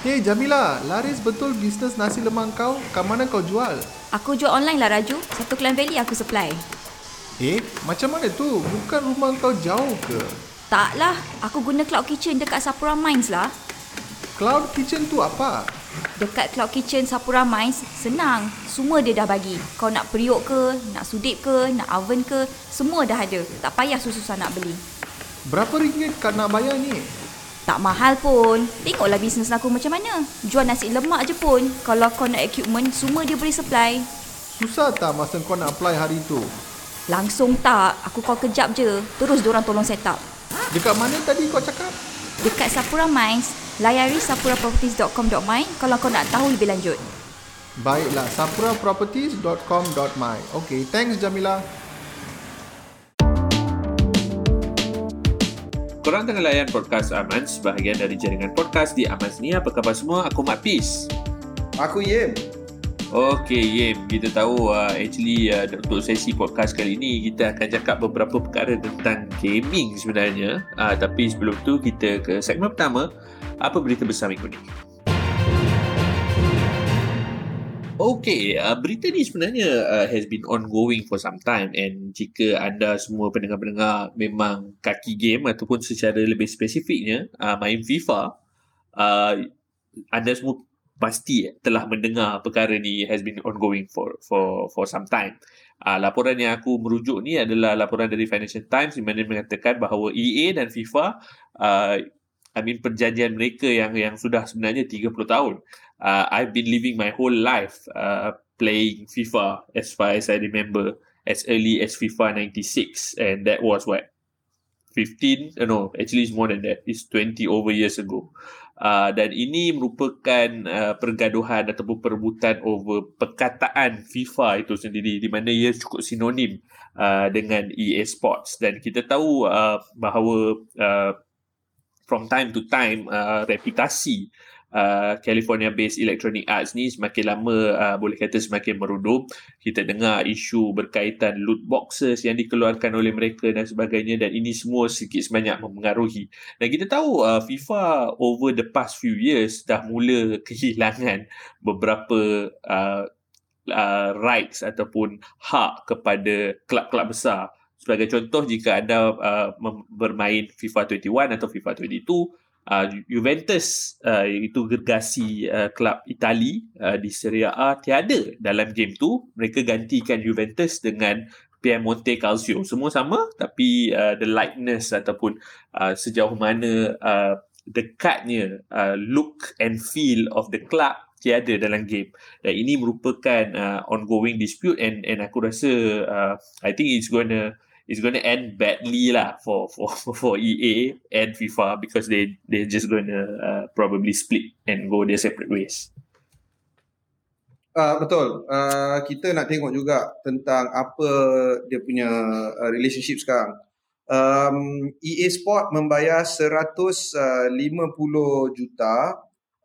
Hey Jamila, laris betul bisnes nasi lemak kau? Kat mana kau jual? Aku jual online lah Raju. Satu Klang Valley aku supply. Eh, macam mana tu? Bukan rumah kau jauh ke? Tak lah. Aku guna Cloud Kitchen dekat Sapura Mines lah. Cloud Kitchen tu apa? Dekat Cloud Kitchen Sapura Mines, senang. Semua dia dah bagi. Kau nak periuk ke, nak sudip ke, nak oven ke, semua dah ada. Tak payah susah-susah nak beli. Berapa ringgit kau nak bayar ni? Tak mahal pun. Tengoklah bisnes aku macam mana. Jual nasi lemak je pun. Kalau kau nak equipment, semua dia boleh supply. Susah tak masa kau nak apply hari tu? Langsung tak. Aku call kejap je. Terus diorang tolong set up. Dekat mana tadi kau cakap? Dekat Sapura Mines, layari sapuraproperties.com.my kalau kau nak tahu lebih lanjut. Baiklah, sapuraproperties.com.my Okay, thanks Jamila. Korang tengah layan podcast Aman sebahagian dari jaringan podcast di Aman ni. Apa khabar semua? Aku Mat Peace. Aku Yem. Okay, Yem. Kita tahu uh, actually uh, untuk sesi podcast kali ini kita akan cakap beberapa perkara tentang gaming sebenarnya. Uh, tapi sebelum tu kita ke segmen pertama. Apa berita besar minggu ni? Okay, uh, berita ni sebenarnya uh, has been ongoing for some time and jika anda semua pendengar-pendengar memang kaki game ataupun secara lebih spesifiknya uh, main FIFA, uh, anda semua pasti telah mendengar perkara ni has been ongoing for for for some time. Uh, laporan yang aku merujuk ni adalah laporan dari Financial Times di mana mengatakan bahawa EA dan FIFA uh, I mean perjanjian mereka yang yang sudah sebenarnya 30 tahun. Uh, I've been living my whole life uh, playing FIFA as far as I remember as early as FIFA 96 and that was what? 15 uh, no actually it's more than that. It's 20 over years ago. Uh, dan ini merupakan uh, pergaduhan ataupun perebutan over perkataan FIFA itu sendiri di mana ia cukup sinonim uh, dengan EA Sports dan kita tahu uh, bahawa uh, from time to time uh, reputasi uh, California-based Electronic Arts ni semakin lama uh, boleh kata semakin merudum. Kita dengar isu berkaitan loot boxes yang dikeluarkan oleh mereka dan sebagainya dan ini semua sedikit sebanyak mempengaruhi. Dan kita tahu uh, FIFA over the past few years dah mula kehilangan beberapa uh, uh, rights ataupun hak kepada kelab-kelab besar. Sebagai contoh, jika anda uh, bermain FIFA 21 atau FIFA 22, uh, Juventus uh, itu gergasi uh, kelab Itali uh, di Serie A tiada dalam game tu. Mereka gantikan Juventus dengan Piemonte Calcio. Semua sama tapi uh, the likeness ataupun uh, sejauh mana uh, dekatnya uh, look and feel of the club tiada dalam game. Dan ini merupakan uh, ongoing dispute and and aku rasa uh, I think it's gonna it's going to end badly lah for for for EA and FIFA because they they just going to uh, probably split and go their separate ways. Uh, betul. Uh, kita nak tengok juga tentang apa dia punya uh, relationship sekarang. Um, EA Sport membayar 150 uh, juta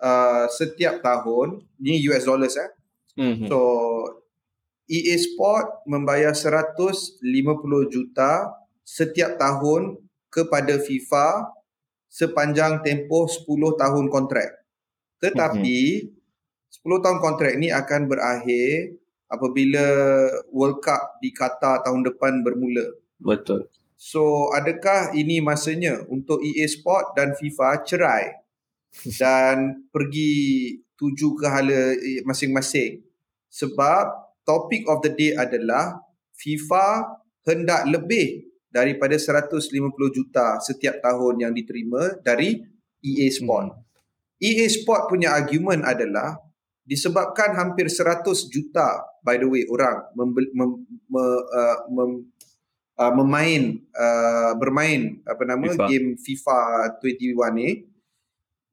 uh, setiap tahun. Ini US dollars eh. Mm-hmm. So EA Sport membayar 150 juta setiap tahun kepada FIFA sepanjang tempoh 10 tahun kontrak. Tetapi mm-hmm. 10 tahun kontrak ini akan berakhir apabila World Cup di Qatar tahun depan bermula. Betul. So, adakah ini masanya untuk EA Sport dan FIFA cerai dan pergi tuju ke hala masing-masing? Sebab topik of the day adalah FIFA hendak lebih daripada 150 juta setiap tahun yang diterima dari EA Sport. Hmm. EA Sport punya argument adalah disebabkan hampir 100 juta by the way orang membel, mem, me, uh, mem, uh, memain uh, bermain apa nama FIFA. game FIFA 21 ni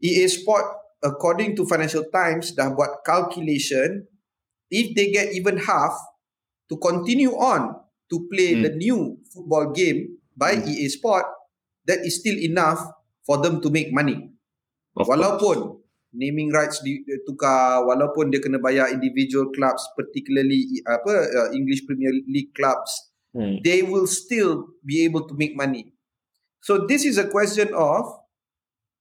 EA Sport according to Financial Times dah buat calculation if they get even half to continue on to play mm. the new football game by mm. EA Sport, that is still enough for them to make money. Of walaupun course. naming rights ditukar, walaupun dia kena bayar individual clubs, particularly apa uh, English Premier League clubs, mm. they will still be able to make money. So this is a question of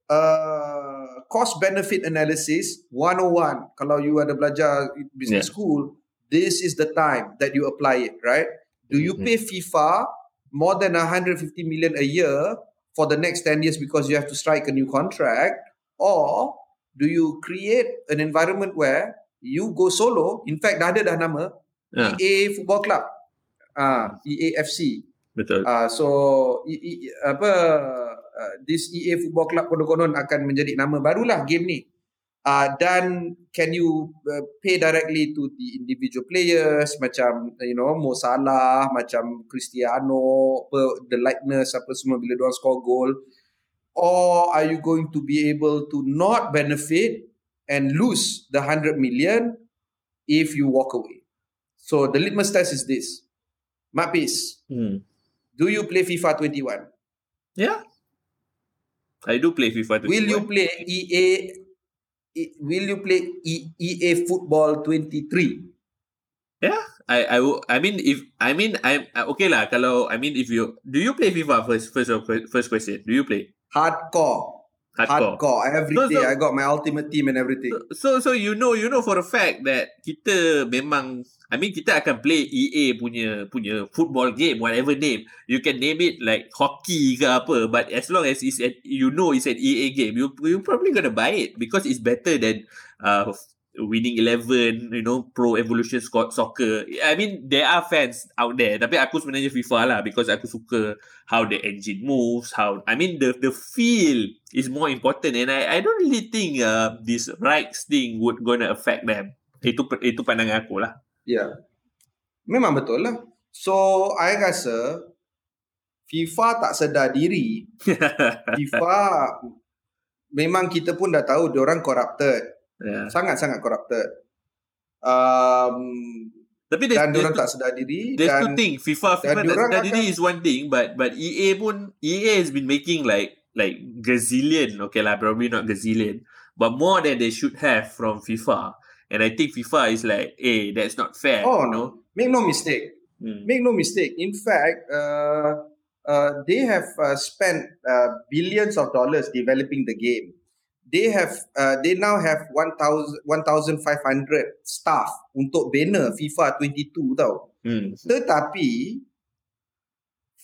uh, cost benefit analysis 101 kalau you ada belajar business Yeah. school this is the time that you apply it right? Do you Mhm. pay FIFA more than 150 million a year for the next 10 years because you have to strike a new contract? Or do you create an environment where you go solo? In fact dah ada dah nama Ah, EA Football Club. Ah EAFC betul. Uh, so i, i, apa uh, this EA Football Club konon-konon akan menjadi nama barulah game ni. Uh, dan can you uh, pay directly to the individual players macam you know Mo Salah, macam Cristiano, apa, the likeness apa semua bila diorang score goal or are you going to be able to not benefit and lose the 100 million if you walk away. So the litmus test is this. Mapis, Hmm. do you play FIFA 21? Yeah. I do play FIFA. Will you 21. play EA? E- Will you play E- EA Football 23? I I wo- I mean if I mean I I- okay lah kalau I mean if you do you play FIFA first first first question do you play Hardcore, hardcore, hardcore. Every So, day so- I got my ultimate team and everything. so so you know you know for a fact that kita memang I mean kita akan play EA punya punya football game whatever name you can name it like hockey ke apa but as long as it's at, you know it's an EA game you you probably gonna buy it because it's better than uh winning 11 you know pro evolution Sco- soccer I mean there are fans out there tapi aku sebenarnya FIFA lah because aku suka how the engine moves how I mean the the feel is more important and I I don't really think uh, this rights thing would gonna affect them itu itu pandangan aku lah Yeah. Memang betul lah. So, I rasa FIFA tak sedar diri. FIFA memang kita pun dah tahu diorang corrupted. Yeah. Sangat-sangat corrupted. Um, tapi dan diorang tak sedar diri there's dan two thing FIFA FIFA that, that akan- is one thing but but EA pun EA has been making like like gazillion okay lah probably not gazillion but more than they should have from FIFA and I think FIFA is like hey that's not fair Oh, you know make no mistake. Hmm. Make no mistake. In fact, uh, uh, they have uh, spent uh, billions of dollars developing the game. They have, uh, they now have 1,000 1,500 staff untuk banner FIFA 22 tau. Hmm. Tetapi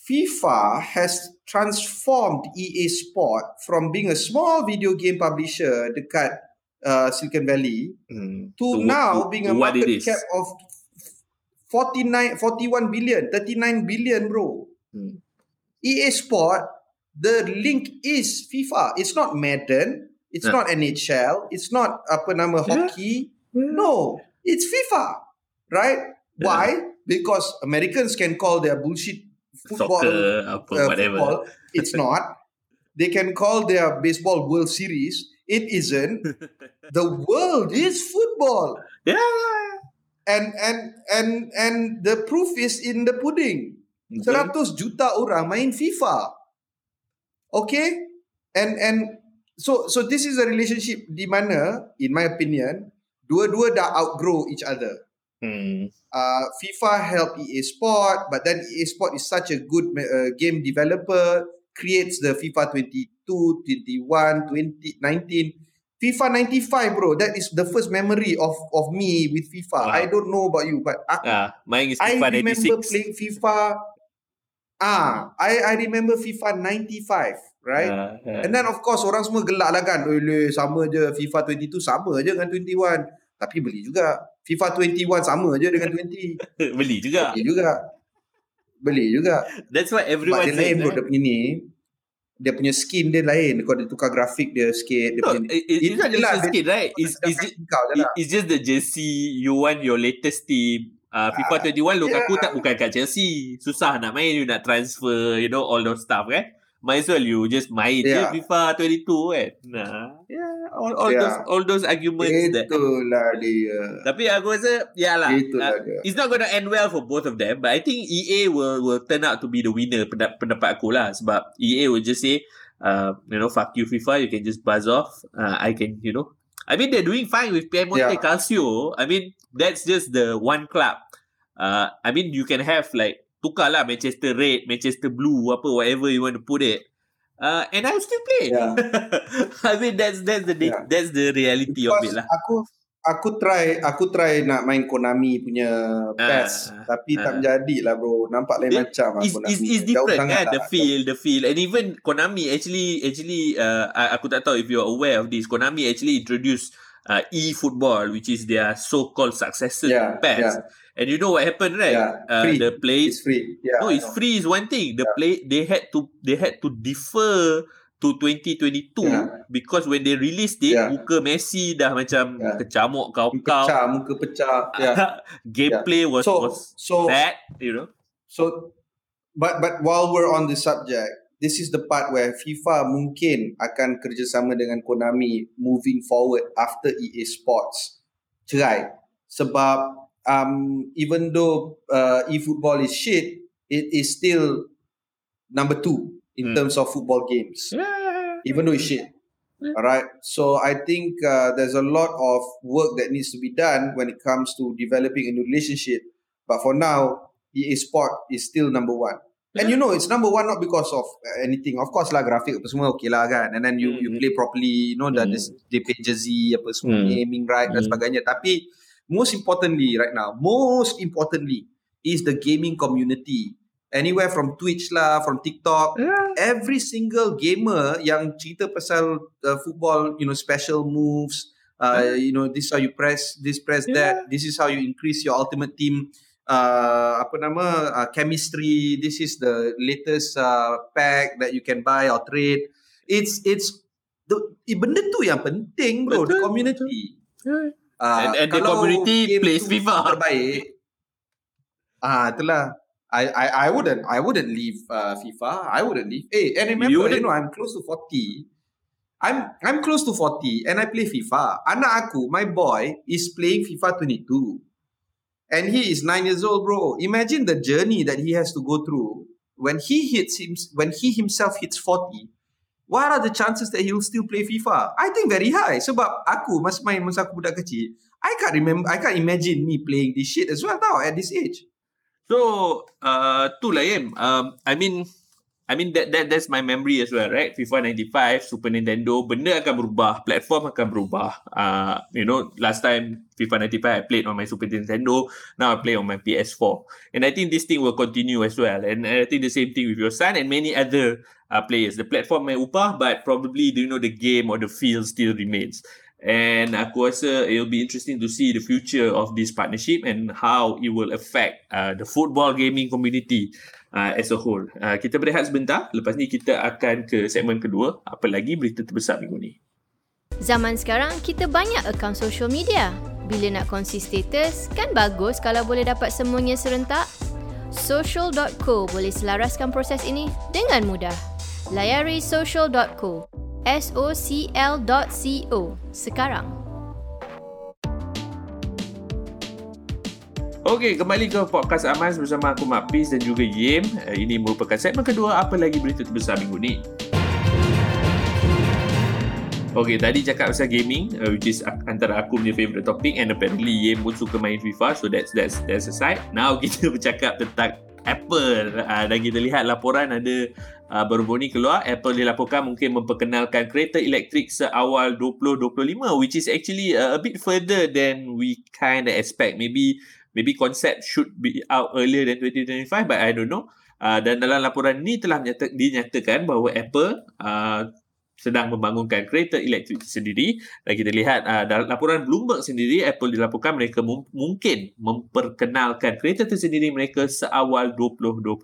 FIFA has transformed EA Sport from being a small video game publisher dekat uh, Silicon Valley Hmm. to To- now to- being a what it market is. cap of 49 41 billion 39 billion bro Hmm. EA Sport the link is FIFA it's not Madden it's Yeah. not NHL it's not apa nama Yeah. hockey no it's FIFA right Yeah. why because Americans can call their bullshit football soccer apa uh, whatever football. It's not. They can call their baseball World Series. It isn't. the world is football, yeah, yeah, yeah. and and and and the proof is in the pudding. Betul. 100 juta orang main FIFA. Okay, and and so so this is a relationship di mana, in my opinion, dua-dua dah outgrow each other. Hmm. uh, FIFA helped EA Sport, but then EA Sport is such a good uh, game developer, creates the FIFA 22, 21, 20, 19. FIFA 95, bro. That is the first memory of of me with FIFA. Wow. I don't know about you, but aku, Ah, mine is I FIFA remember 96. playing FIFA. Ah, I I remember FIFA 95, right? Ah, ah. And then of course orang semua gelak lah kan. Sama je FIFA 22 sama je dengan 21. Tapi beli juga. FIFA 21 sama je dengan 20. beli juga. Beli juga. Beli juga. That's Sebab everyone dia lain bro dia punya ni. Dia punya skin dia lain. Kau dia tukar grafik dia sikit. Dia No, punya, it, it, it's not just skin, right? It's, it's, just, lah. it's just the jersey you want your latest team. Uh, FIFA 21 Lukaku yeah. tak bukan kat Chelsea. Susah nak main, you nak transfer, you know, all those stuff kan. Might as well you just main Yeah. je FIFA 22 kan. Nah, yeah, all, all Yeah. those all those arguments that. Itulah dia. Tapi aku rasa, ya lah. Itulah uh, dia. it's not gonna end well for both of them, but I think EA will will turn out to be the winner pendap- pendapat aku lah sebab EA will just say uh, you know fuck you FIFA you can just buzz off uh, I can you know I mean they're doing fine with Piemonte Yeah. Calcio I mean that's just the one club uh, I mean you can have like tukar lah Manchester Red Manchester Blue apa whatever you want to put it uh, and I'll still play. Yeah. I mean that's that's the Yeah. that's the reality of Because it lah. aku aku try aku try nak main Konami punya PES Ah, tapi ah. tak jadi lah bro. Nampak lain It- macam lah It's, Konami. it's, different kan the lah. feel the feel and even Konami actually actually uh, I- aku tak tahu if you're aware of this Konami actually introduced uh, e-football which is their so-called successor Yeah, to PES yeah. And you know what happened right Yeah, uh, free. the play It's free. Yeah. no it's free is one thing the play they had to they had to defer to 2022 Yeah. because when they released it Yeah. muka Messi dah macam Yeah. kecamuk kau-kau Pecah, muka pecah. Yeah. gameplay was So was so bad you know So, but but while we're on the subject, this is the part where FIFA mungkin akan kerjasama dengan Konami moving forward after EA Sports cerai. Sebab um, even though uh, e-football is shit, it is still number two in Hmm. terms of football games, yeah even though it's shit. Yeah. Alright, so I think uh, there's a lot of work that needs to be done when it comes to developing a new relationship. But for now, EA Sport is still number one. And you know, it's number one not because of uh, anything. Of course lah, grafik apa semua okay lah kan. And then you you Mhm. play properly, you know, mm. Mhm. this, they pay jersey, apa semua, Mhm. naming right dan Mhm. sebagainya. Tapi, most importantly right now, most importantly, is the gaming community. Anywhere from Twitch lah, from TikTok, yeah every single gamer yang cerita pasal uh, football, you know, special moves, uh, you know, this is how you press, this press that, this is how you increase your ultimate team, uh, apa nama, uh, chemistry, this is the latest uh, pack that you can buy or trade. It's, it's, the, benda tu yang penting bro, the Betul, community. yeah. Uh, And- and the community plays FIFA. Terbaik. Ah, itulah. I I I wouldn't I wouldn't leave uh, FIFA. I wouldn't leave. Hey, and remember, You you, know, I'm close to 40. I'm I'm close to 40 and I play FIFA. Anak aku, my boy, is playing FIFA 22. And he is 9 years old, bro. Imagine the journey that he has to go through when he hits him when he himself hits 40. What are the chances that he will still play FIFA? I think very high. Sebab aku masa main masa aku budak kecil, I can't remember, I can't imagine me playing this shit as well now at this age. So, uh, tu lah. Um, I mean, I mean that that that's my memory as well, right? FIFA 95, Super Nintendo, benda akan berubah, platform akan berubah. Uh, you know, last time FIFA 95 I played on my Super Nintendo, now I play on my PS4. And I think this thing will continue as well. And I think the same thing with your son and many other uh, players. The platform may ubah, but probably you know the game or the feel still remains. And aku rasa it'll be interesting to see the future of this partnership and how it will affect uh, the football gaming community uh, as a whole. Uh, kita berehat sebentar. Lepas ni kita akan ke segmen kedua. Apa lagi berita terbesar minggu ni? Zaman sekarang kita banyak akaun social media. Bila nak kongsi status, kan bagus kalau boleh dapat semuanya serentak? Social.co boleh selaraskan proses ini dengan mudah. Layari social.co. S-O-C-L.co sekarang. Okey, kembali ke podcast Amas bersama aku Mak Pis dan juga Yim. Uh, ini merupakan segmen kedua. Apa lagi berita terbesar minggu ni? Okay, tadi cakap pasal gaming, uh, which is antara aku punya favourite topic and apparently Yem pun suka main FIFA, so that's that's that's aside. Now kita bercakap tentang Apple uh, dan kita lihat laporan ada uh, baru-baru ni keluar Apple dilaporkan mungkin memperkenalkan kereta elektrik seawal 2025 which is actually uh, a bit further than we kind of expect. Maybe maybe concept should be out earlier than 2025 but I don't know. Uh, dan dalam laporan ni telah menyata, dinyatakan bahawa Apple uh, sedang membangunkan kereta elektrik sendiri dan kita lihat uh, dalam laporan Bloomberg sendiri Apple dilaporkan mereka mum- mungkin memperkenalkan kereta tersendiri mereka seawal 2025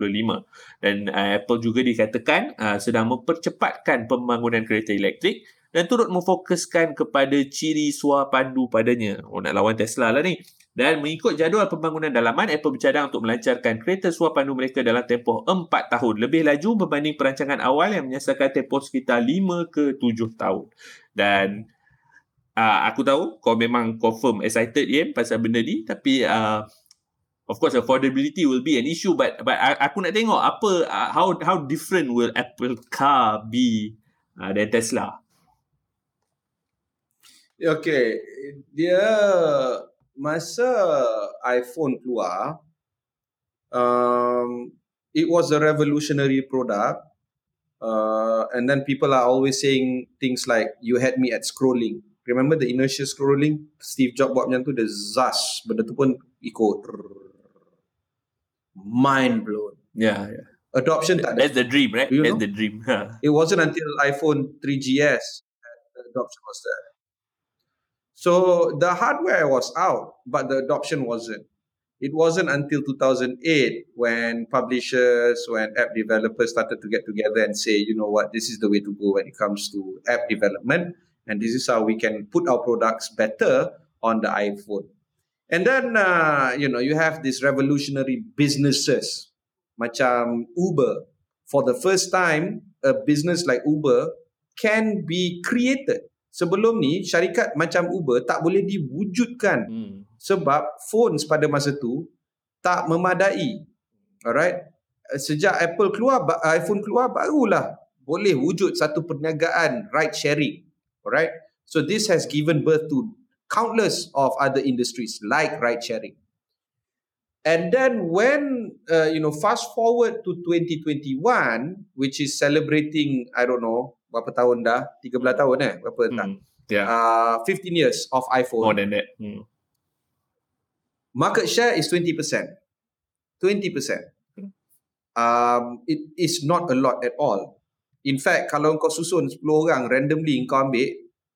dan uh, Apple juga dikatakan uh, sedang mempercepatkan pembangunan kereta elektrik dan turut memfokuskan kepada ciri suar pandu padanya. Oh nak lawan Tesla lah ni. Dan mengikut jadual pembangunan dalaman, Apple bercadang untuk melancarkan kereta suar pandu mereka dalam tempoh 4 tahun. Lebih laju berbanding perancangan awal yang menyasarkan tempoh sekitar 5 ke 7 tahun. Dan uh, aku tahu kau memang confirm excited Yem pasal benda ni. Tapi uh, of course affordability will be an issue. But but aku nak tengok apa uh, how how different will Apple car be uh, than Tesla. Okay, dia masa iPhone keluar, um, it was a revolutionary product. Uh, and then people are always saying things like, you had me at scrolling. Remember the inertia scrolling? Steve Jobs buat macam tu, the zas. Benda tu pun ikut. Mind blown. Yeah, yeah. Adoption tak ada. That's the dream, right? You That's know? the dream. It wasn't until iPhone 3GS that adoption was there. So the hardware was out, but the adoption wasn't. It wasn't until 2008 when publishers, when app developers started to get together and say, you know what, this is the way to go when it comes to app development. And this is how we can put our products better on the iPhone. And then, uh, you know, you have these revolutionary businesses, macam Uber. For the first time, a business like Uber can be created. Sebelum ni, syarikat macam Uber tak boleh diwujudkan Hmm. sebab phones pada masa tu tak memadai. Alright? Sejak Apple keluar, ba- iPhone keluar, barulah boleh wujud satu perniagaan ride sharing. Alright? So this has given birth to countless of other industries like ride sharing. And then when, uh, you know, fast forward to 2021, which is celebrating, I don't know, berapa tahun dah? 13 tahun eh? Berapa. Hmm. Yeah. Uh, 15 years of iPhone. More than that. Hmm. market share is 20%. 20%. Um, it is not a lot at all. In fact, kalau kau susun 10 orang randomly kau ambil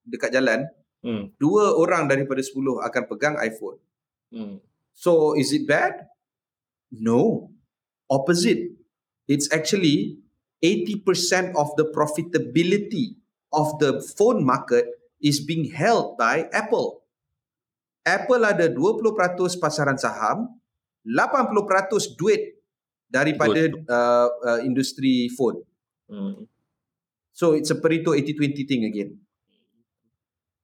dekat jalan, Hmm. dua orang daripada 10 akan pegang iPhone. Hmm. So, is it bad? No. Opposite. It's actually 80% of the profitability of the phone market is being held by Apple. Apple ada 20% pasaran saham, 80% duit daripada uh, uh, industri phone. Hmm. So it's a Pareto 80-20 thing again.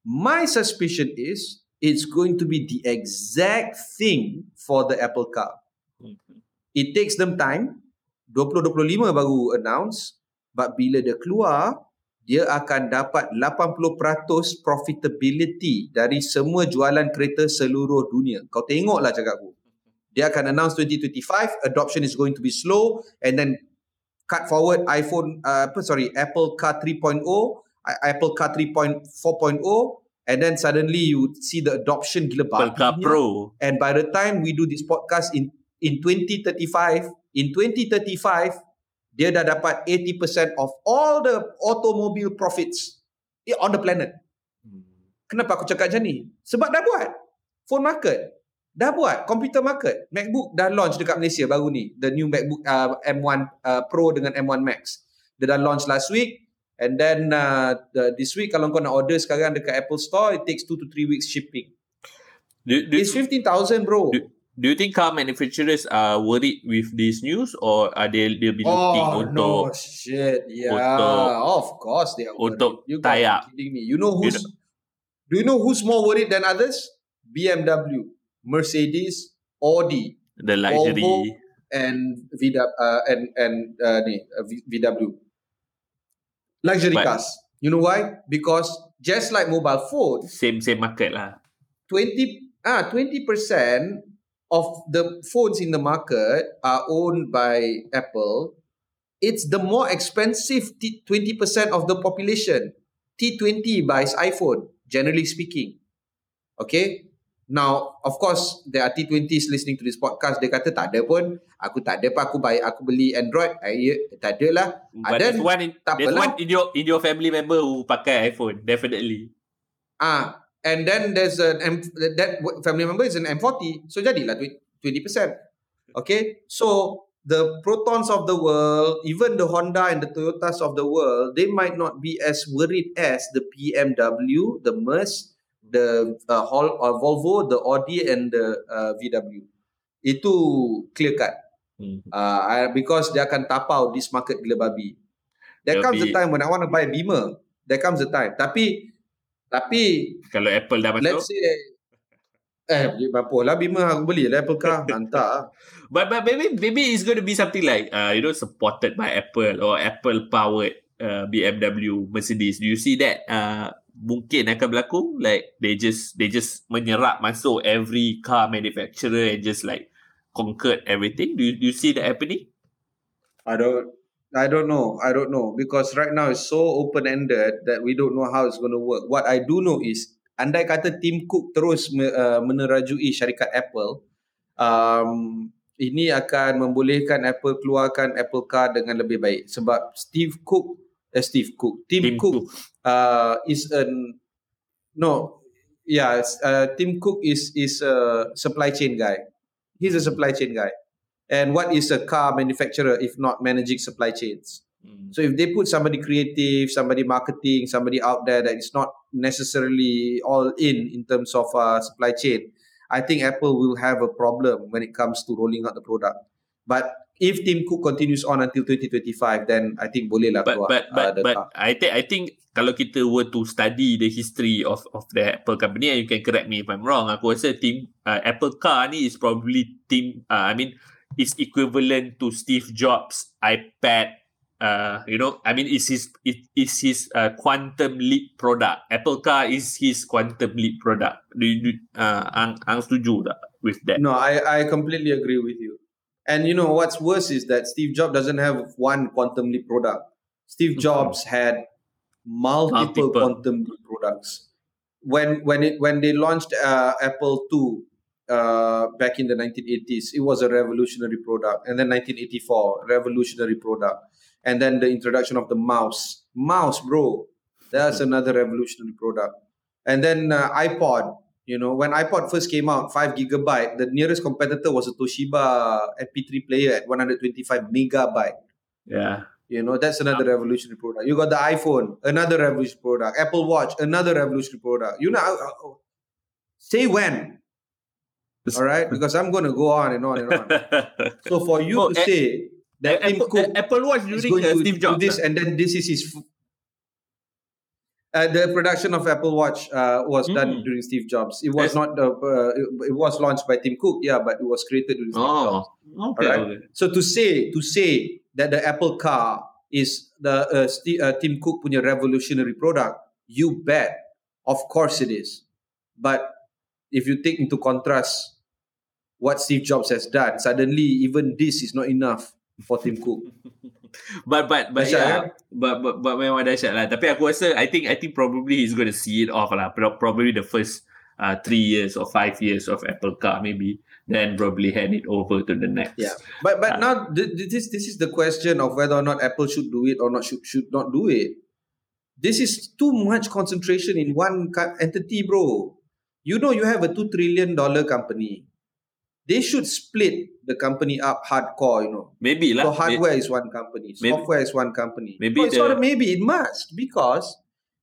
My suspicion is it's going to be the exact thing for the Apple car. Hmm. It takes them time. 2025 baru announce. But bila dia keluar, dia akan dapat 80% profitability dari semua jualan kereta seluruh dunia. Kau tengoklah cakap aku. Dia akan announce 2025, adoption is going to be slow and then cut forward iPhone uh, apa sorry Apple Car 3.0 I- Apple Car 3.4.0 and then suddenly you see the adoption gila Apple Car babinya. Pro. and by the time we do this podcast in in 2035 in 2035 dia dah dapat 80% of all the automobile profits i- on the planet Hmm. Kenapa aku cakap macam ni? Sebab dah buat. Phone market. Dah buat. Computer market. MacBook dah launch dekat Malaysia baru ni. The new MacBook uh, M1 uh, Pro dengan M1 Max. Dia dah launch last week. And then uh, the, this week kalau kau nak order sekarang dekat Apple Store, it takes 2 to 3 weeks shipping. Do, do, It's 15,000 bro. do, do you think car manufacturers are worried with this news or are they they'll be looking Oh untuk no shit yeah untuk- of course they are worried. untuk you tie up. kidding me you know You who's do you know who's more worried than others BMW Mercedes Audi the luxury? Volvo and VW uh, and and uh, uh, VW luxury But- cars you know why because just like mobile phones Same same market lah. 20 ah 20% of the phones in the market are owned by Apple it's the more expensive T- 20% of the population. T20 buys iPhone generally speaking. Okay? Now of course there are T20s listening to this podcast. Dia kata tak ada pun. Aku tak ada pun. Aku buy aku beli Android. I, ya, tak ada lah. But Ada- there's one in, tak there's apalah. one in your in your family member who pakai iPhone definitely. Ah, and then there's an M, that family member is an M40, so jadilah twenty percent. Okay, so the Protons of the world, even the Honda and the Toyotas of the world, they might not be as worried as the BMW, the Merc, the uh, Hol, uh, Volvo, the Audi, and the uh, VW. Itu clear cut. Hmm. Uh, because dia akan tapau this market gila babi. There There'll comes a be- time when I want to buy a Beamer. There comes a time. Tapi tapi Kalau Apple dah let's masuk. say eh berapa lah Beamer aku beli lah Apple car hantar. But but maybe maybe it's going to be something like uh you know supported by Apple or Apple powered uh, BMW Mercedes. Do you see that uh mungkin akan berlaku like they just they just menyerap masuk every car manufacturer and just like conquered everything. Do you, do you see that happening? I don't I don't know. I don't know because right now it's so open ended that we don't know how it's going to work. What I do know is andai kata Tim Cook terus uh, menerajui syarikat Apple, um, ini akan membolehkan Apple keluarkan Apple Car dengan lebih baik sebab Steve Cook eh, Steve Cook Tim, Tim Cook, Cook. Uh, is an no yeah uh, Tim Cook is is a supply chain guy he's a supply chain guy and what is a car manufacturer if not managing supply chains Hmm. so if they put somebody creative somebody marketing somebody out there that is not necessarily all in in terms of uh, supply chain I think Apple will have a problem when it comes to rolling out the product. But if Tim Cook continues on until 2025, then I think boleh lah But keluar but uh, but but car. I think I think kalau kita were to study the history of of the Apple company, and you can correct me if I'm wrong. Aku rasa team uh, Apple car ni is probably team. Uh, I mean, is equivalent to Steve Jobs iPad. Uh, you know, I mean, is his it is his uh, quantum leap product. Apple car is his quantum leap product. Do you do, uh, ang ang setuju tak with that? No, I, I completely agree with you. And you know what's worse is that Steve Jobs doesn't have one quantum leap product. Steve Jobs had multiple, Multiple. quantum leap products. When when it when they launched uh, Apple II uh, back in the 1980s, it was a revolutionary product. And then 1984, revolutionary product. And then the introduction of the mouse. Mouse, bro. That's another revolutionary product. And then uh, iPod. You know, when iPod first came out, 5 gigabyte, the nearest competitor was a Toshiba MP3 player at 125 megabyte. Yeah. You know, that's another revolutionary product. You got the iPhone, another revolutionary product. Apple Watch, another revolutionary product. You know, uh, say when. All right, because I'm going to go on and on and on. So for you Oh, to a- say that Tim Apple, Cook Apple Watch is during going uh, to Steve do Jobs. this, and then this is his. F- uh, the production of Apple Watch uh, was done Mm. during Steve Jobs. It was Yes. not the. Uh, it, it was launched by Tim Cook, yeah, but it was created during Steve Jobs. Oh, okay. Alright. okay. So to say to say that the Apple car is the uh, Sti- uh, Tim Cook punya revolutionary product, you bet. Of course it is. But if you take into contrast what Steve Jobs has done, suddenly even this is not enough for Tim Cook. But but but yeah, kan? but, but but memang dahsyat lah. Tapi aku rasa I think I think probably he's going to see it off lah. Probably the first uh, three years or five years of Apple car maybe. Then probably hand it over to the next. Yeah. But but now th- th- this this is the question of whether or not Apple should do it or not should should not do it. This is too much concentration in one entity, bro. You know you have a two trillion dollar company. They should split the company up hardcore. You know, Maybe lah. so hardware is one company, maybe- software is one company. maybe no, it's the- not maybe. It must because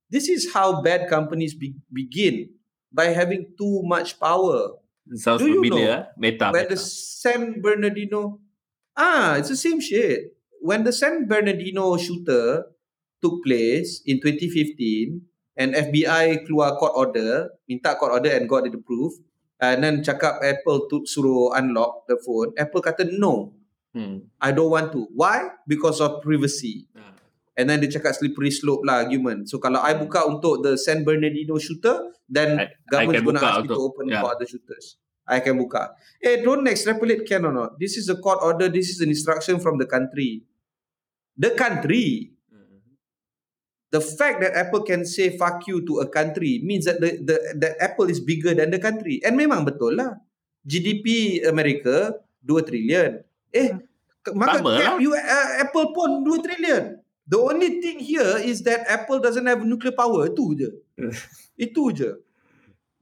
this is how bad companies be- begin by having too much power. Sounds Do you familiar. know ah. Meta. when meta. the San Bernardino ah it's the same shit when the San Bernardino shooter took place in 2015 and FBI keluar court order minta court order and got it approved and then cakap Apple tu suruh unlock the phone Apple kata no Hmm. I don't want to why because of privacy Ah. and then dia cakap slippery slope lah argument so kalau I buka untuk the San Bernardino shooter then I- I government's can gonna ask me to open yeah. for other shooters I can buka. Eh, don't extrapolate can or not. This is a court order. This is an instruction from the country. The country. The fact that Apple can say fuck you to a country means that the, the, the Apple is bigger than the country. And memang betul lah. GDP Amerika 2 trilion. Eh, market Sama cap lah. you, uh, Apple pun 2 trilion. The only thing here is that Apple doesn't have nuclear power. Itu je. Itu je.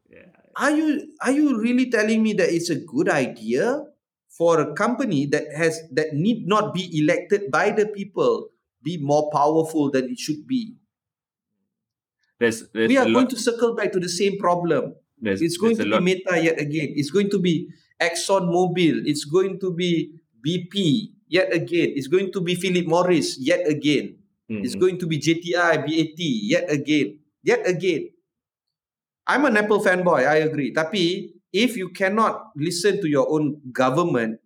Yeah. Are you are you really telling me that it's a good idea for a company that has that need not be elected by the people be more powerful than it should be? There's, there's we are going to circle back to the same problem. there's, It's going to be lot. Meta yet again. It's going to be Exxon Mobil. It's going to be BP yet again. It's going to be Philip Morris yet again. Hmm. It's going to be JTI, BAT yet again. Yet again. I'm an Apple fanboy, I agree. Tapi if you cannot listen to your own government,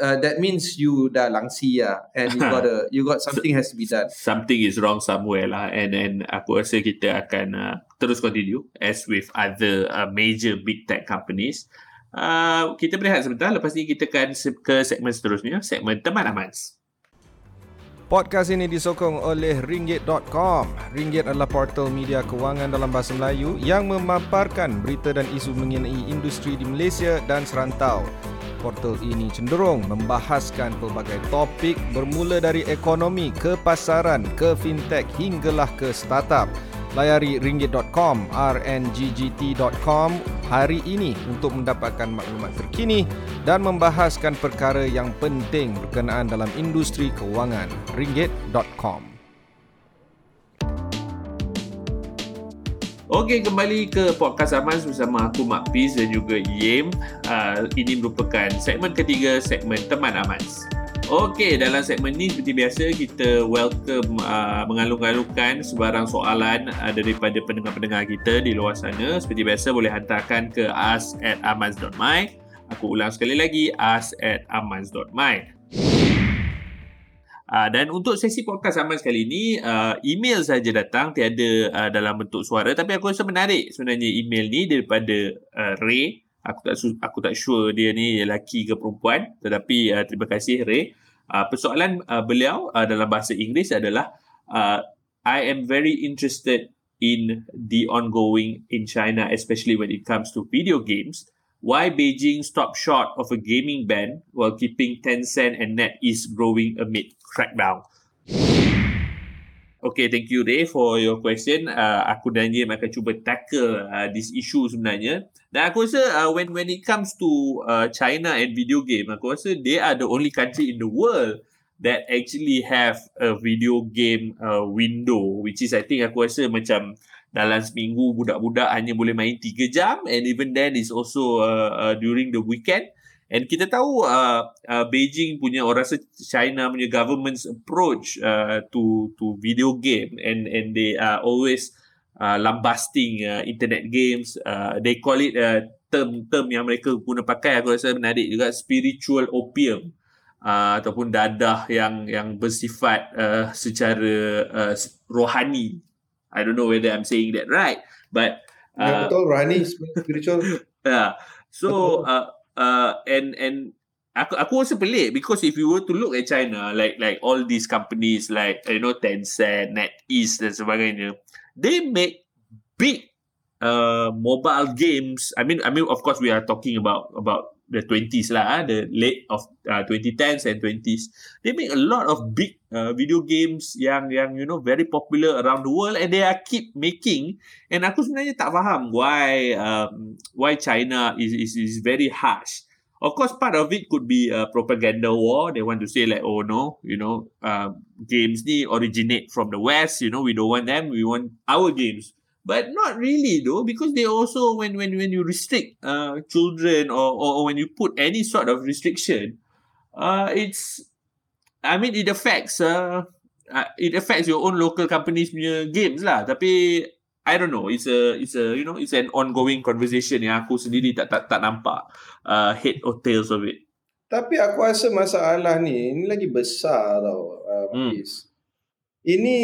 uh, that means you dah langsi ya, and you got a, you got something has to be done. something is wrong somewhere lah and then aku rasa kita akan uh, terus continue as with other uh, major big tech companies uh, kita berehat sebentar lepas ni kita akan ke segmen seterusnya segmen teman Amans Podcast ini disokong oleh ringgit.com. Ringgit adalah portal media kewangan dalam bahasa Melayu yang memaparkan berita dan isu mengenai industri di Malaysia dan serantau. Portal ini cenderung membahaskan pelbagai topik bermula dari ekonomi ke pasaran ke fintech hinggalah ke startup. Layari ringgit.com, rnggt.com hari ini untuk mendapatkan maklumat terkini dan membahaskan perkara yang penting berkenaan dalam industri kewangan. ringgit.com. Okey, kembali ke Podcast Amaz bersama aku Mak Piz dan juga Yem. Uh, ini merupakan segmen ketiga, segmen Teman Amaz. Okey, dalam segmen ni seperti biasa kita welcome uh, mengalung-alungkan sebarang soalan uh, daripada pendengar-pendengar kita di luar sana. Seperti biasa boleh hantarkan ke us at amaz.my. Aku ulang sekali lagi, us at amaz.my. Uh, dan untuk sesi podcast zaman sekali ini, uh, email saja datang, tiada uh, dalam bentuk suara. Tapi aku rasa menarik sebenarnya email ni daripada uh, Ray. Aku tak aku tak sure dia ni lelaki ke perempuan. Tetapi uh, terima kasih Ray. Uh, persoalan uh, beliau uh, dalam bahasa Inggeris adalah uh, I am very interested in the ongoing in China, especially when it comes to video games. Why Beijing stopped short of a gaming ban while keeping Tencent and NetEase growing amid crackdown? Okay, thank you Ray for your question. Uh, aku dan Jim akan cuba tackle uh, this issue sebenarnya. Dan aku rasa uh, when when it comes to uh, China and video game, aku rasa they are the only country in the world that actually have a video game uh, window, which is I think aku rasa macam dalam seminggu budak-budak hanya boleh main 3 jam and even then is also uh, uh, during the weekend. And kita tahu uh, uh, Beijing punya orang rasa China punya government's approach uh, to to video game and and they are always uh, lambasting uh, internet games. Uh, they call it uh, term-term yang mereka guna pakai aku rasa menarik juga spiritual opium uh, ataupun dadah yang yang bersifat uh, secara uh, rohani. I don't know whether I'm saying that right, but Ya, uh, betul, Rohani, spiritual. yeah. So uh, uh, and and aku aku rasa pelik because if you were to look at China, like like all these companies like you know Tencent, NetEase dan sebagainya, they make big uh, mobile games. I mean, I mean, of course, we are talking about about the 20s lah, ah, the late of uh, 2010s and 20s. They make a lot of big uh, video games yang yang you know very popular around the world and they are keep making. And aku sebenarnya tak faham why um, why China is, is is very harsh. Of course, part of it could be a propaganda war. They want to say like, oh no, you know, uh, games ni originate from the West. You know, we don't want them. We want our games but not really though because they also when when when you restrict uh children or or, or when you put any sort of restriction uh it's i mean it affects uh, uh it affects your own local companies punya games lah tapi I don't know. It's a it's a you know it's an ongoing conversation yang aku sendiri tak tak tak nampak uh, head or tails of it. Tapi aku rasa masalah ni, ni lagi besar tau. Uh, Hmm. Ini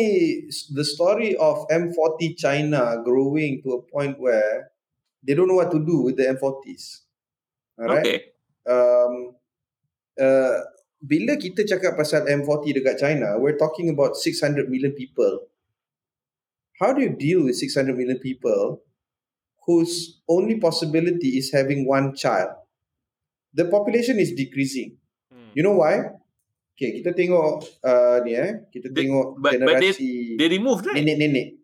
the story of M40 China growing to a point where they don't know what to do with the M40s. Alright? Okay. Um, uh, bila kita cakap pasal M40 dekat China, we're talking about 600 million people. How do you deal with 600 million people whose only possibility is having one child? The population is decreasing. You know why? Okay, kita tengok uh, ni eh. Kita They- tengok but- but generasi They removed right? nenek-nenek.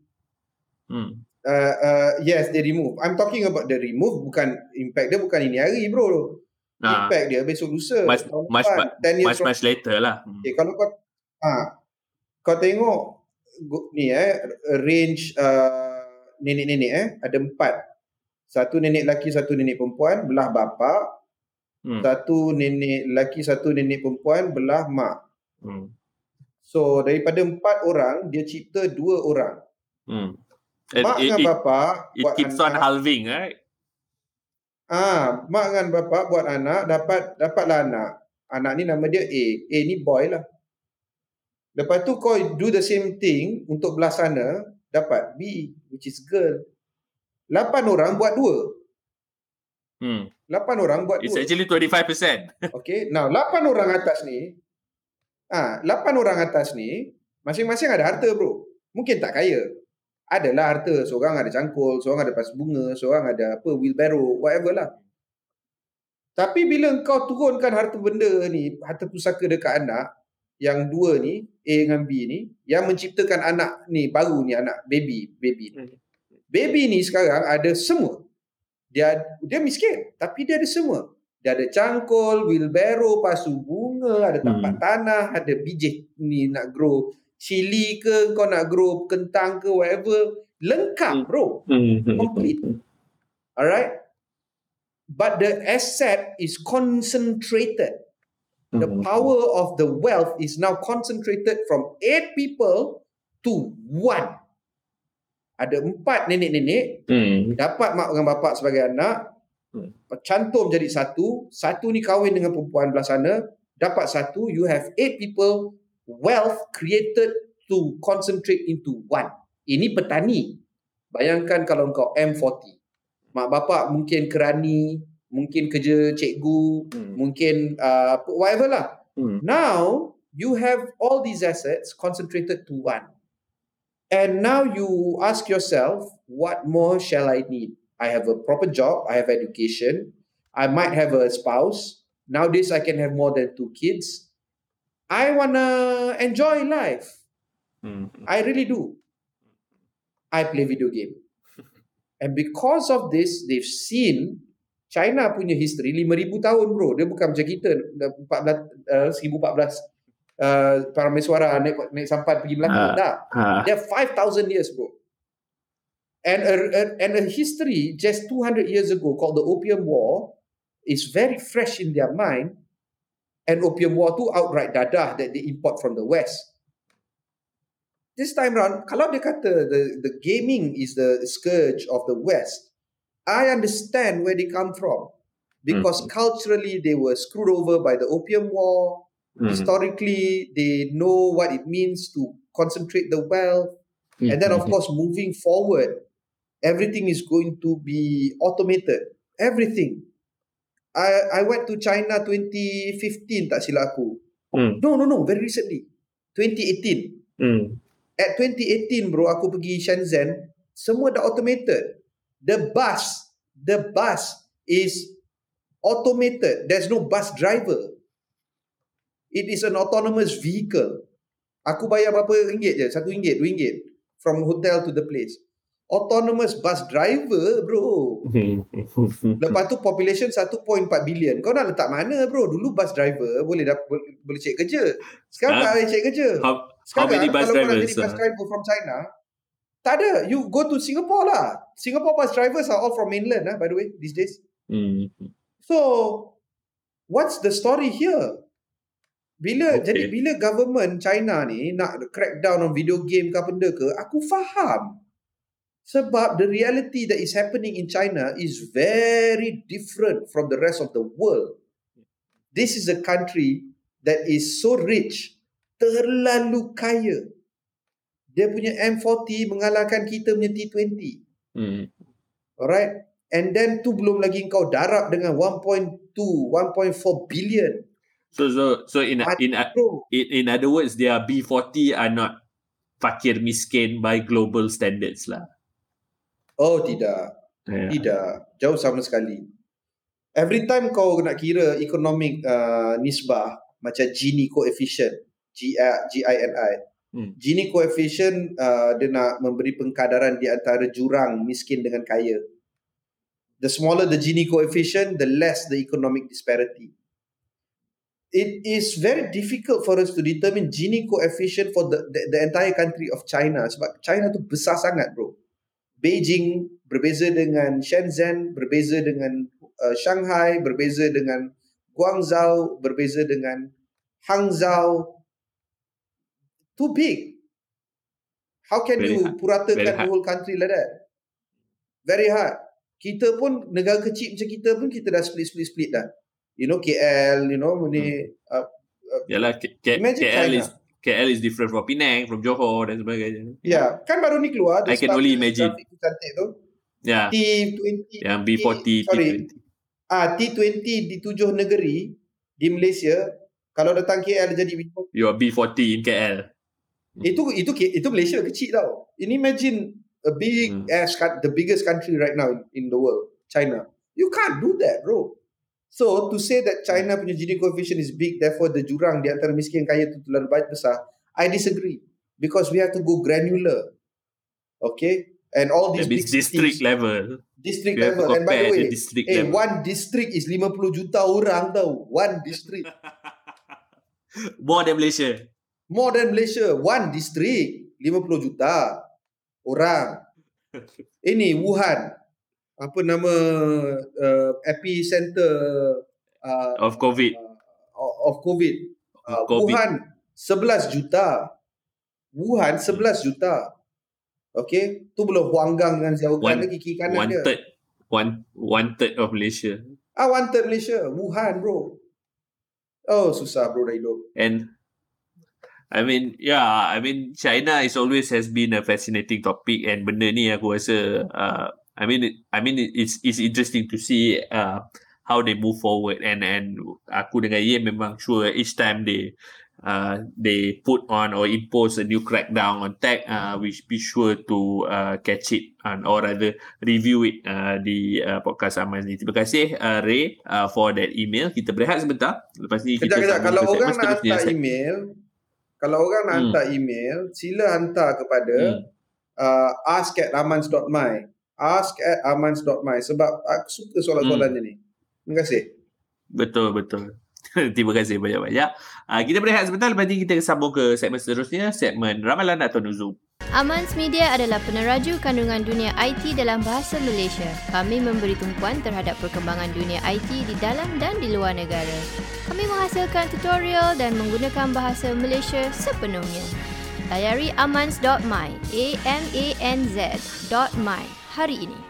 Hmm. Uh, uh, yes, they remove. I'm talking about the remove, bukan impact dia bukan ini hari bro. Nah, Impact dia besok lusa. Much- much- depan, 10 years much from much later lah. Hmm. Okay, kalau kau ha, kau tengok ni eh range uh, nenek-nenek eh ada empat. Satu nenek lelaki, satu nenek perempuan belah bapa. Hmm. Satu nenek lelaki, satu nenek perempuan belah mak. Hmm. So daripada empat orang dia cipta dua orang. Hmm. It, mak it, dengan it, bapa it buat keeps on anak. halving, right? Ah, mak dengan bapa buat anak dapat dapatlah anak. Anak ni nama dia A. A ni boy lah. Lepas tu kau do the same thing untuk belah sana dapat B which is girl. Lapan orang buat dua. Hmm. Lapan orang buat It's dua. actually 25%. Okay. Now lapan orang atas ni Ah, lapan orang atas ni masing-masing ada harta bro. Mungkin tak kaya. Adalah harta. Seorang ada cangkul, seorang ada pas bunga, seorang ada apa wheelbarrow, whatever lah. Tapi bila kau turunkan harta benda ni, harta pusaka dekat anak, yang dua ni, A dengan B ni, yang menciptakan anak ni, baru ni anak, baby, baby. Hmm. Baby ni sekarang ada semua. Dia dia miskin, tapi dia ada semua. Dia ada cangkul, wheelbarrow, pasu bunga, ada tapak tanah, ada biji ni nak grow chili ke, kau nak grow kentang ke, whatever. Lengkap bro. Complete. Alright? But the asset is concentrated. The power of the wealth is now concentrated from eight people to one. Ada empat nenek-nenek Hmm. dapat mak dengan bapak sebagai anak, Hmm. cantum jadi satu, satu ni kahwin dengan perempuan belah sana, dapat satu, you have eight people, wealth created to concentrate into one. Ini petani. Bayangkan kalau kau M40. Mak bapak mungkin kerani, mungkin kerja cikgu, Hmm. mungkin uh, whatever lah. Hmm. Now you have all these assets concentrated to one. And now you ask yourself, what more shall I need? I have a proper job, I have education, I might have a spouse. Nowadays I can have more than two kids. I wanna enjoy life. Hmm. I really do. I play video game. And because of this, they've seen China punya history 5,000 tahun bro. Dia bukan macam kita dah 14, uh, 1014 uh, Parameswara naik, naik sampan pergi belakang. Ah. Tak. Ha. They're 5,000 years bro. And a, a, and a history just 200 years ago called the Opium War is very fresh in their mind. And Opium War tu outright dadah that they import from the West. This time round, kalau dia kata the, the gaming is the scourge of the West, I understand where they come from. Because culturally they were screwed over by the Opium War. Hmm. Historically, they know what it means to concentrate the wealth. And then, of course, moving forward, everything is going to be automated. Everything. I I went to China 2015, tak silap aku. Hmm. No, no, no. Very recently. 2018. Hmm. At 2018, bro, aku pergi Shenzhen. Semua dah automated. The bus, the bus is automated. There's no bus driver. It is an autonomous vehicle. Aku bayar berapa ringgit je? Satu ringgit, dua ringgit. From hotel to the place. Autonomous bus driver, bro. Lepas tu population 1.4 billion. Kau nak letak mana, bro? Dulu bus driver boleh dap- boleh, boleh cari kerja. Sekarang Ha? tak boleh cari kerja. How, how Sekarang many bus kalau kau nak drivers? jadi bus ah? driver from China, tak ada. You go to Singapore lah. Singapore bus drivers are all from mainland lah, by the way, these days. Hmm. So, what's the story here? Bila Okay. jadi bila government China ni nak crack down on video game ke benda ke, aku faham. Sebab the reality that is happening in China is very different from the rest of the world. This is a country that is so rich, terlalu kaya. Dia punya M40 mengalahkan kita punya T20. Hmm. Alright? And then tu belum lagi kau darab dengan 1.2, 1.4 billion. So so so in Mati, in bro. in in other words, their B40 are not fakir miskin by global standards lah. Oh tidak. Yeah. Tidak. Jauh sama sekali. Every time kau nak kira economic uh, nisbah macam Gini coefficient, G GINI. Hmm. Gini coefficient uh, dia nak memberi pengkadaran di antara jurang miskin dengan kaya. The smaller the Gini coefficient, the less the economic disparity. It is very difficult for us to determine Gini coefficient for the, the the entire country of China sebab China tu besar sangat bro. Beijing berbeza dengan Shenzhen, berbeza dengan uh, Shanghai, berbeza dengan Guangzhou, berbeza dengan Hangzhou. Too big. How can Very you hard. puratakan the whole country like that? Very hard. Kita pun negara kecil macam kita pun kita dah split-split-split dah. You know KL, you know ni uh, Yalah K- K- KL China. is KL is different from Penang, from Johor dan sebagainya. Ya, kan baru ni keluar. I can only imagine. Cantik tu. Ya. T20. Yang B40, sorry. T20. Ah, T20 di tujuh negeri di Malaysia Kalau datang KL jadi before Your B40 in KL. Itu itu itu Malaysia kecil tau. Ini imagine a big Hmm. as the biggest country right now in, in the world, China. You can't do that, bro. So to say that China punya Gini coefficient is big, therefore the jurang di antara miskin kaya itu terlalu besar, I disagree because we have to go granular. Okay, and all these big district cities, level. district You to level. And by the way, the district eh, level. one district is 50 juta orang tau. One district. More than Malaysia. More than Malaysia. One district. 50 juta orang. Ini Wuhan. Apa nama uh, epicenter uh, Of COVID. of COVID. Uh, COVID. Wuhan 11 juta. Wuhan 11 juta. Okay. Tu belum Huanggang dengan Xiaogan lagi kiri kanan One dia. third. One, one third of Malaysia. Ah, one third Malaysia. Wuhan bro. Oh susah bro dah hidup. And I mean, yeah, I mean, China is always has been a fascinating topic and benda ni aku rasa, uh, I mean, it- I mean, it- it's it's interesting to see uh, how they move forward and and aku dengan Ye memang sure each time they uh, they put on or impose a new crackdown on tech, uh, we should be sure to uh, catch it and or rather review it uh, di uh, podcast Aman ni. Terima kasih uh, Ray uh, for that email. Kita berehat sebentar. Lepas ni kita Kejap, kejap. Kalau orang nak hantar email, kalau orang nak Hmm. hantar email, sila hantar kepada Hmm. uh, ask at amans.my. Ask at amans.my. Sebab aku suka soalan-soalannya ni. Terima kasih. Betul, betul. Terima kasih banyak-banyak. Uh, kita berehat sebentar, lepas ni kita sambung ke segmen seterusnya, segmen Ramalan atau Nuzum. Amans Media adalah peneraju kandungan dunia IT dalam bahasa Malaysia. Kami memberi tumpuan terhadap perkembangan dunia IT di dalam dan di luar negara. Kami menghasilkan tutorial dan menggunakan bahasa Malaysia sepenuhnya. Layari amans.my, A-M-A-N-Z dot my hari ini.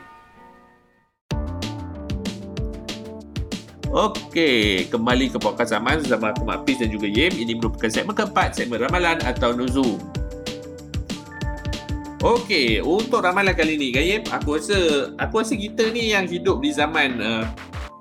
Okey, kembali ke podcast Aman bersama aku Mak Fiz dan juga Yim. Ini merupakan segmen keempat, segmen Ramalan atau Nuzum. Okey, untuk ramalan kali ni kan Yim, aku rasa aku rasa kita ni yang hidup di zaman uh,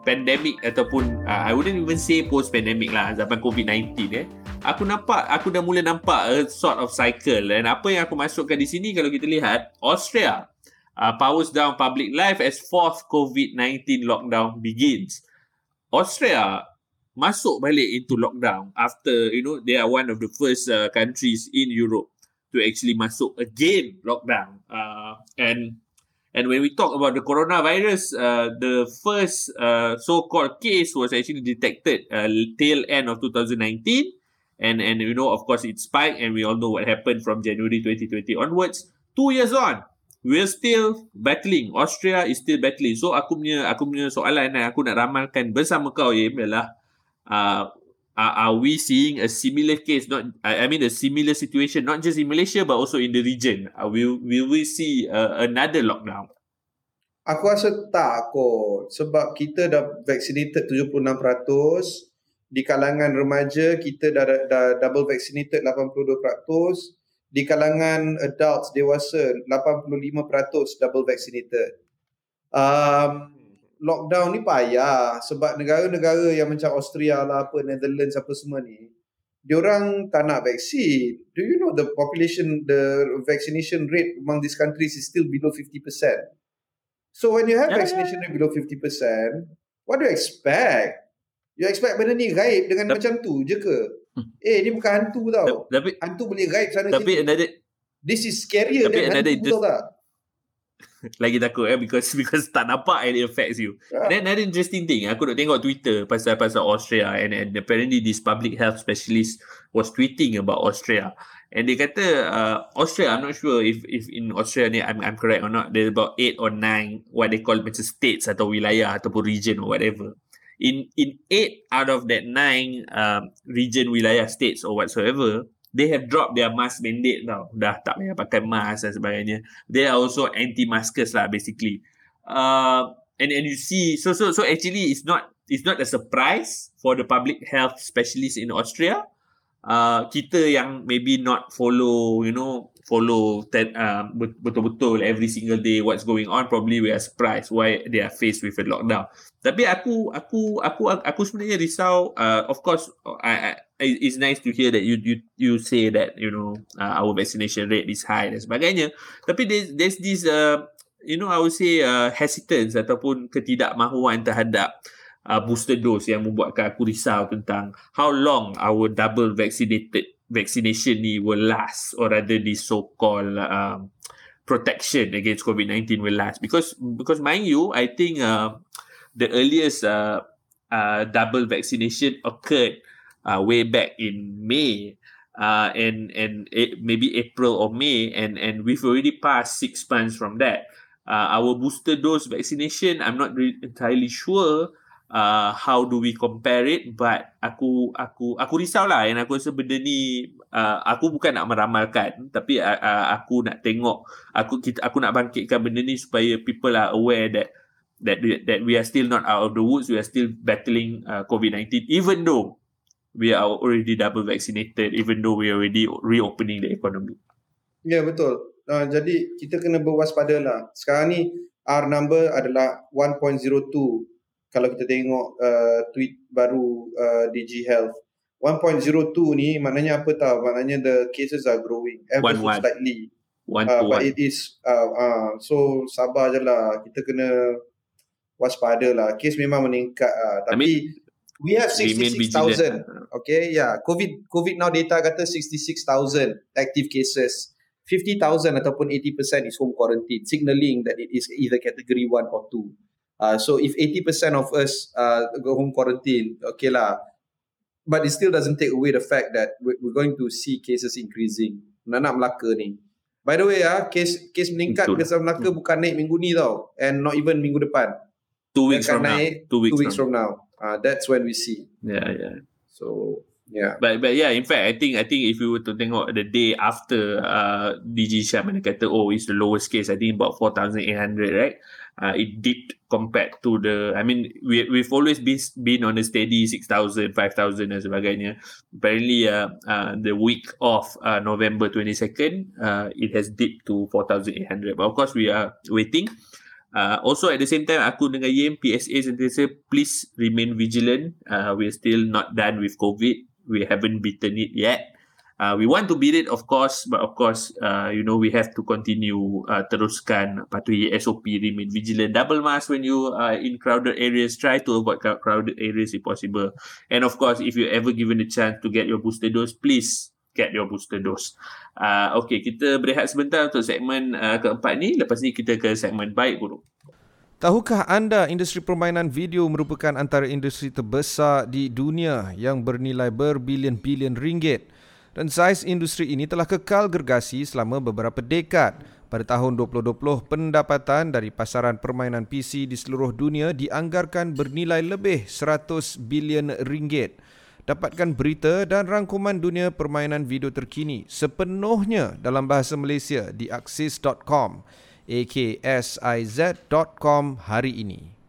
pandemik ataupun uh, I wouldn't even say post pandemic lah, zaman COVID-19 eh. Aku nampak, aku dah mula nampak a sort of cycle dan apa yang aku masukkan di sini kalau kita lihat, Austria uh, powers down public life as fourth COVID-19 lockdown begins. Austria masuk balik into lockdown after you know they are one of the first uh, countries in Europe to actually masuk again lockdown. Uh, and and when we talk about the coronavirus uh, the first uh, so-called case was actually detected uh, tail end of 2019 and and you know of course it spiked and we all know what happened from January 2020 onwards. Two years on we're still battling. Austria is still battling. So aku punya aku punya soalan yang aku nak ramalkan bersama kau Yim ialah uh, are, are we seeing a similar case not I, mean a similar situation not just in Malaysia but also in the region. Uh, will will we see uh, another lockdown? Aku rasa tak kot. Sebab kita dah vaccinated 76%. Di kalangan remaja, kita dah, dah double vaccinated 82%. Di kalangan adults, dewasa, 85% double vaccinated. Um, lockdown ni payah. Sebab negara-negara yang macam Austria lah, apa, Netherlands, apa semua ni, diorang tak nak vaksin. Do you know the population, the vaccination rate among these countries is still below 50%? So when you have Yeah, vaccination rate below 50%, what do you expect? You expect benda ni gaib dengan macam tu je ke? Eh, ni bukan hantu tau. Tapi Hantu boleh gaib sana tapi sini. another This is scarier tapi than another hantu tau tak? lagi takut eh because because tak nampak and it affects you. Ah. Then another interesting thing, aku nak tengok Twitter pasal pasal Austria and, and apparently this public health specialist was tweeting about Austria. And dia kata uh, Austria, I'm not sure if if in Austria ni I'm I'm correct or not. There's about eight or nine what they call macam states atau wilayah ataupun region or whatever. In in eight out of that nine um, region wilayah states or whatsoever, they have dropped their mask mandate tau. Dah tak payah pakai mask dan sebagainya they are also anti-maskers lah basically. Uh, and and you see, so so so actually it's not it's not a surprise for the public health specialists in Austria. Uh, kita yang maybe not follow, you know, follow that uh, betul-betul every single day what's going on, probably we are surprised why they are faced with a lockdown. Tapi aku aku aku aku sebenarnya risau. Uh, of course, I, I it- it's nice to hear that you you you say that you know uh, our vaccination rate is high dan sebagainya. Tapi there's there's this uh, you know I would say uh, hesitance ataupun ketidakmahuan terhadap uh, booster dose yang membuatkan aku risau tentang how long our double vaccinated vaccination ni will last or rather the so called um, protection against COVID-19 will last. Because because mind you I think uh, the earliest uh, uh, double vaccination occurred uh, way back in May uh, and and it, maybe April or May and and we've already passed six months from that. Uh, our booster dose vaccination I'm not really entirely sure uh, how do we compare it but aku aku aku risau lah and aku rasa benda ni uh, aku bukan nak meramalkan tapi uh, uh, aku nak tengok aku kita aku nak bangkitkan benda ni supaya people are aware that that that we are still not out of the woods we are still battling uh, covid-19 even though we are already double vaccinated even though we are already reopening the economy Ya betul. Uh, jadi kita kena berwaspada lah. Sekarang ni R number adalah 1.02 kalau kita tengok uh, tweet baru uh, DG Health. 1.02 ni maknanya apa tahu? Maknanya the cases are growing ever so One, one. slightly. one Uh, to but one it is uh, uh, so sabar je lah. Kita kena waspada lah. Kes memang meningkat lah. I Tapi we have remain 66,000 vigilant Okay, yeah. COVID COVID now data kata 66,000 active cases. 50,000 ataupun 80% is home quarantine, signaling that it is either category 1 or 2. Uh, so if 80% of us uh, go home quarantine, okay lah. But it still doesn't take away the fact that we- we're going to see cases increasing. Nak-nak Melaka ni. By the way, ah, kes kes meningkat Betul. kes Melaka bukan naik minggu ni tau. And not even minggu depan. two weeks from now two weeks, Two weeks from, from now. Uh, that's when we see. yeah yeah So, yeah. But but yeah, in fact, I think I think if you were to tengok the day after uh, DG Syam mana kata oh it's the lowest case, I think about four thousand eight hundred, right? Uh, it dipped compared to the. I mean, we we've always been been on a steady 6,000, 5,000 dan sebagainya. Apparently, uh, uh, the week of uh, November twenty second, uh, it has dipped to four thousand eight hundred. But of course, we are waiting. Uh, also at the same time, aku dengan Yem, PSA sentiasa please remain vigilant. Uh, we're still not done with COVID. We haven't beaten it yet. Uh, we want to beat it, of course, but of course, uh, you know, we have to continue uh, teruskan patuhi SOP, remain vigilant, double mask when you are in crowded areas, try to avoid crowd- crowded areas if possible. And of course, if you're ever given a chance to get your booster dose, please get your booster dose. Uh, okay, kita berehat sebentar untuk segmen uh, keempat ni. Lepas ni kita ke segmen baik buruk. Tahukah anda industri permainan video merupakan antara industri terbesar di dunia yang bernilai berbilion-bilion ringgit? Saiz industri ini telah kekal gergasi selama beberapa dekad. Pada tahun 2020, pendapatan dari pasaran permainan PC di seluruh dunia dianggarkan bernilai lebih 100 bilion ringgit. Dapatkan berita dan rangkuman dunia permainan video terkini sepenuhnya dalam bahasa Malaysia di axis.com aksiz.com hari ini.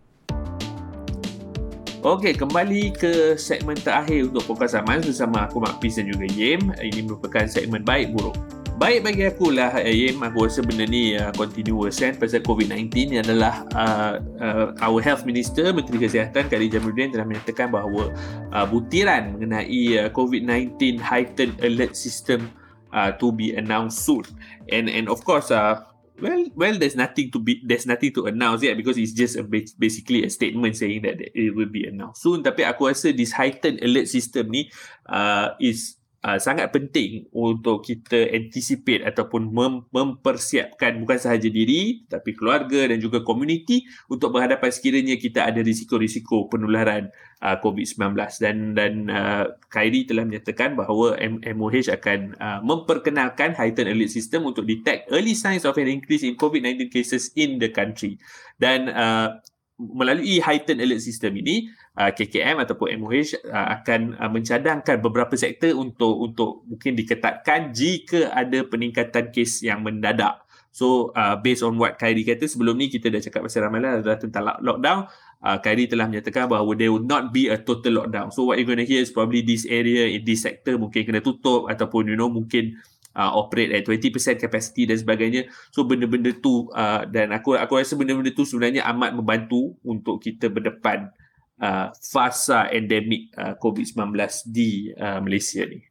Okey, kembali ke segmen terakhir untuk Fokus Aman bersama aku Mak Pis dan juga Yem. Ini merupakan segmen baik buruk. Baik bagi aku lah eh, Yem, aku rasa benda ni uh, continuous kan pasal COVID-19 ni adalah uh, uh, our health minister, Menteri Kesihatan Kadi Jamaluddin telah menyatakan bahawa uh, butiran mengenai uh, COVID-19 heightened alert system uh, to be announced soon. And and of course uh, Well, well, there's nothing to be, there's nothing to announce yet because it's just a, ba- basically a statement saying that it will be announced soon. Tapi aku rasa this heightened alert system ni uh, is uh, sangat penting untuk kita anticipate ataupun mem- mempersiapkan bukan sahaja diri tapi keluarga dan juga community untuk berhadapan sekiranya kita ada risiko-risiko penularan uh, COVID-19 dan dan uh, Khairi telah menyatakan bahawa MOH akan uh, memperkenalkan heightened alert system untuk detect early signs of an increase in COVID-19 cases in the country. Dan uh, melalui heightened alert system ini uh, KKM ataupun MOH uh, akan uh, mencadangkan beberapa sektor untuk untuk mungkin diketatkan jika ada peningkatan kes yang mendadak. So uh, based on what Khairi kata sebelum ni kita dah cakap pasal ramalan adalah tentang lock- lockdown. Uh, Khairi telah menyatakan bahawa there will not be a total lockdown. So what you're going to hear is probably this area in this sector mungkin kena tutup ataupun you know mungkin uh, operate at 20% capacity dan sebagainya. So benda-benda tu uh, dan aku aku rasa benda-benda tu sebenarnya amat membantu untuk kita berdepan uh, fasa endemik uh, COVID-19 di uh, Malaysia ni.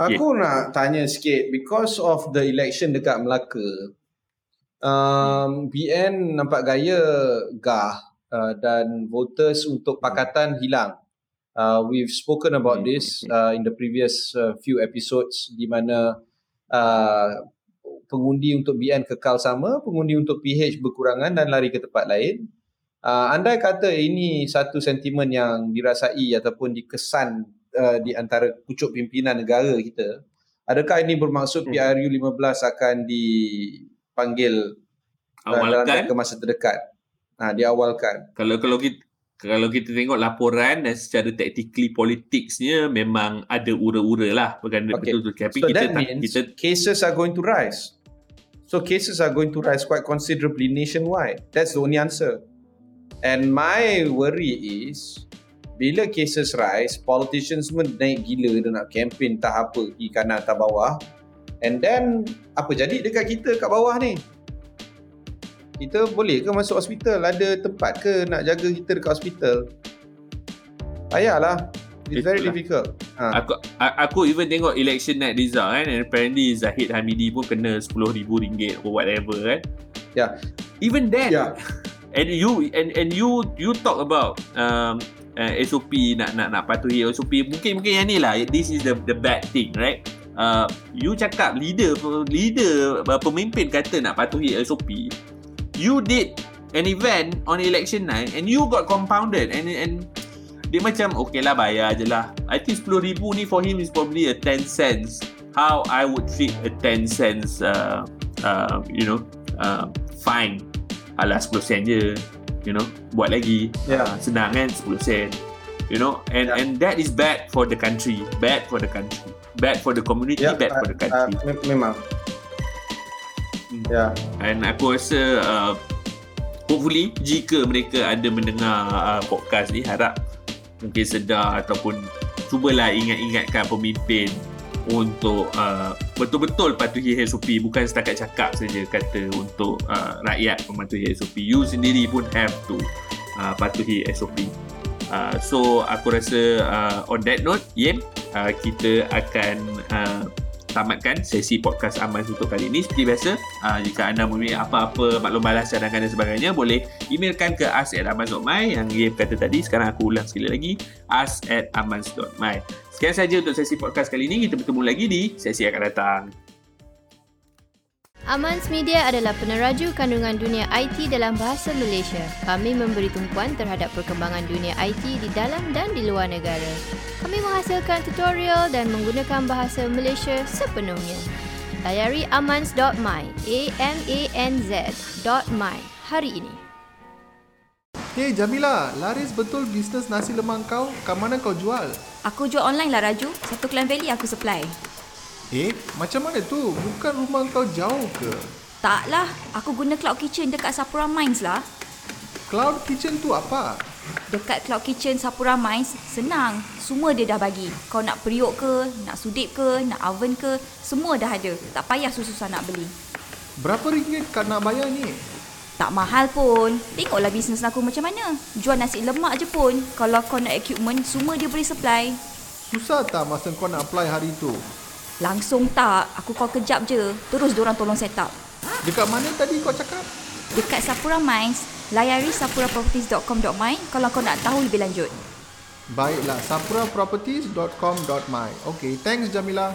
Aku nak tanya sikit because of the election dekat Melaka. Um, BN nampak gaya gah uh, dan voters untuk pakatan hilang. Uh, we've spoken about this uh, in the previous uh, few episodes di mana uh, pengundi untuk BN kekal sama, pengundi untuk PH berkurangan dan lari ke tempat lain. Uh, andai kata ini satu sentimen yang dirasai ataupun dikesan uh, di antara pucuk pimpinan negara kita, adakah ini bermaksud Hmm. PRU 15 akan dipanggil dalam Awalkan jangka masa terdekat? Ha, diawalkan. kalau kalau kita kalau kita tengok laporan dan secara tactically politicsnya memang ada ura-ura lah Okay. betul tu tapi so kita that tak means kita cases are going to rise. So cases are going to rise quite considerably nationwide. That's the only answer. And my worry is bila cases rise, politicians semua naik gila dia nak campaign tak apa, kiri kanan tak bawah. And then apa jadi dekat kita kat bawah ni? Kita boleh ke masuk hospital? Ada tempat ke nak jaga kita dekat hospital? Payahlah. It's very Itulah. difficult. Ha. aku aku even tengok election night result kan and apparently Zahid Hamidi pun kena RM10,000 or whatever kan Yeah. even then Yeah. and you and and you you talk about um uh, SOP nak nak nak patuhi SOP mungkin mungkin yang ni lah. This is the the bad thing right? Uh, you cakap leader leader uh, pemimpin kata nak patuhi SOP you did an event on election night and you got compounded and and dia macam okay lah bayar je lah. I think RM10,000 ni for him is probably a 10 cents. How I would treat a 10 cents uh, uh, you know uh, fine Alah 10 sen je You know Buat lagi Yeah. Ah, Senang kan 10 sen You know And Yeah. and that is bad for the country Bad for the country Bad for the community Ya, Bad for the uh, country me- memang. Hmm. Ya. And aku rasa uh, Hopefully Jika mereka ada mendengar uh, Podcast ni Harap Mungkin sedar Ataupun Cubalah ingat-ingatkan pemimpin untuk uh, betul-betul patuhi SOP bukan setakat cakap saja kata untuk uh, rakyat mematuhi SOP you sendiri pun have to uh, patuhi SOP uh, so aku rasa uh, on that note Yem uh, kita akan uh, tamatkan sesi podcast Aman untuk kali ini. Seperti biasa uh, jika anda mempunyai apa-apa maklum balas cadangan dan sebagainya boleh emailkan ke us at yang Yem kata tadi. Sekarang aku ulang sekali lagi us at sekian saja untuk sesi podcast kali ini. Kita bertemu lagi di sesi akan datang Amans Media adalah peneraju kandungan dunia IT dalam bahasa Malaysia. Kami memberi tumpuan terhadap perkembangan dunia IT di dalam dan di luar negara. Kami menghasilkan tutorial dan menggunakan bahasa Malaysia sepenuhnya. Layari amans.my, A-M-A-N-Z.my hari ini. Hey Jamila, laris betul bisnes nasi lemak kau? Kat mana kau jual? Aku jual online lah Raju. Satu Klang Valley aku supply. Eh, macam mana tu? Bukan rumah kau jauh ke? Taklah, aku guna Cloud Kitchen dekat Sapura Mines lah. Cloud Kitchen tu apa? Dekat Cloud Kitchen Sapura Mines, senang. Semua dia dah bagi. Kau nak periuk ke, nak sudip ke, nak oven ke, semua dah ada. Tak payah susah-susah nak beli. Berapa ringgit kau nak bayar ni? Tak mahal pun. Tengoklah bisnes aku macam mana. Jual nasi lemak je pun. Kalau kau nak equipment, semua dia boleh supply. Susah tak masa kau nak apply hari tu? Langsung tak. Aku call kejap je. Terus diorang tolong set up. Dekat mana tadi kau cakap? Dekat Sapura Mines, layari sapuraproperties.com.my kalau kau nak tahu lebih lanjut. Baiklah, sapuraproperties.com.my Okay, thanks Jamila.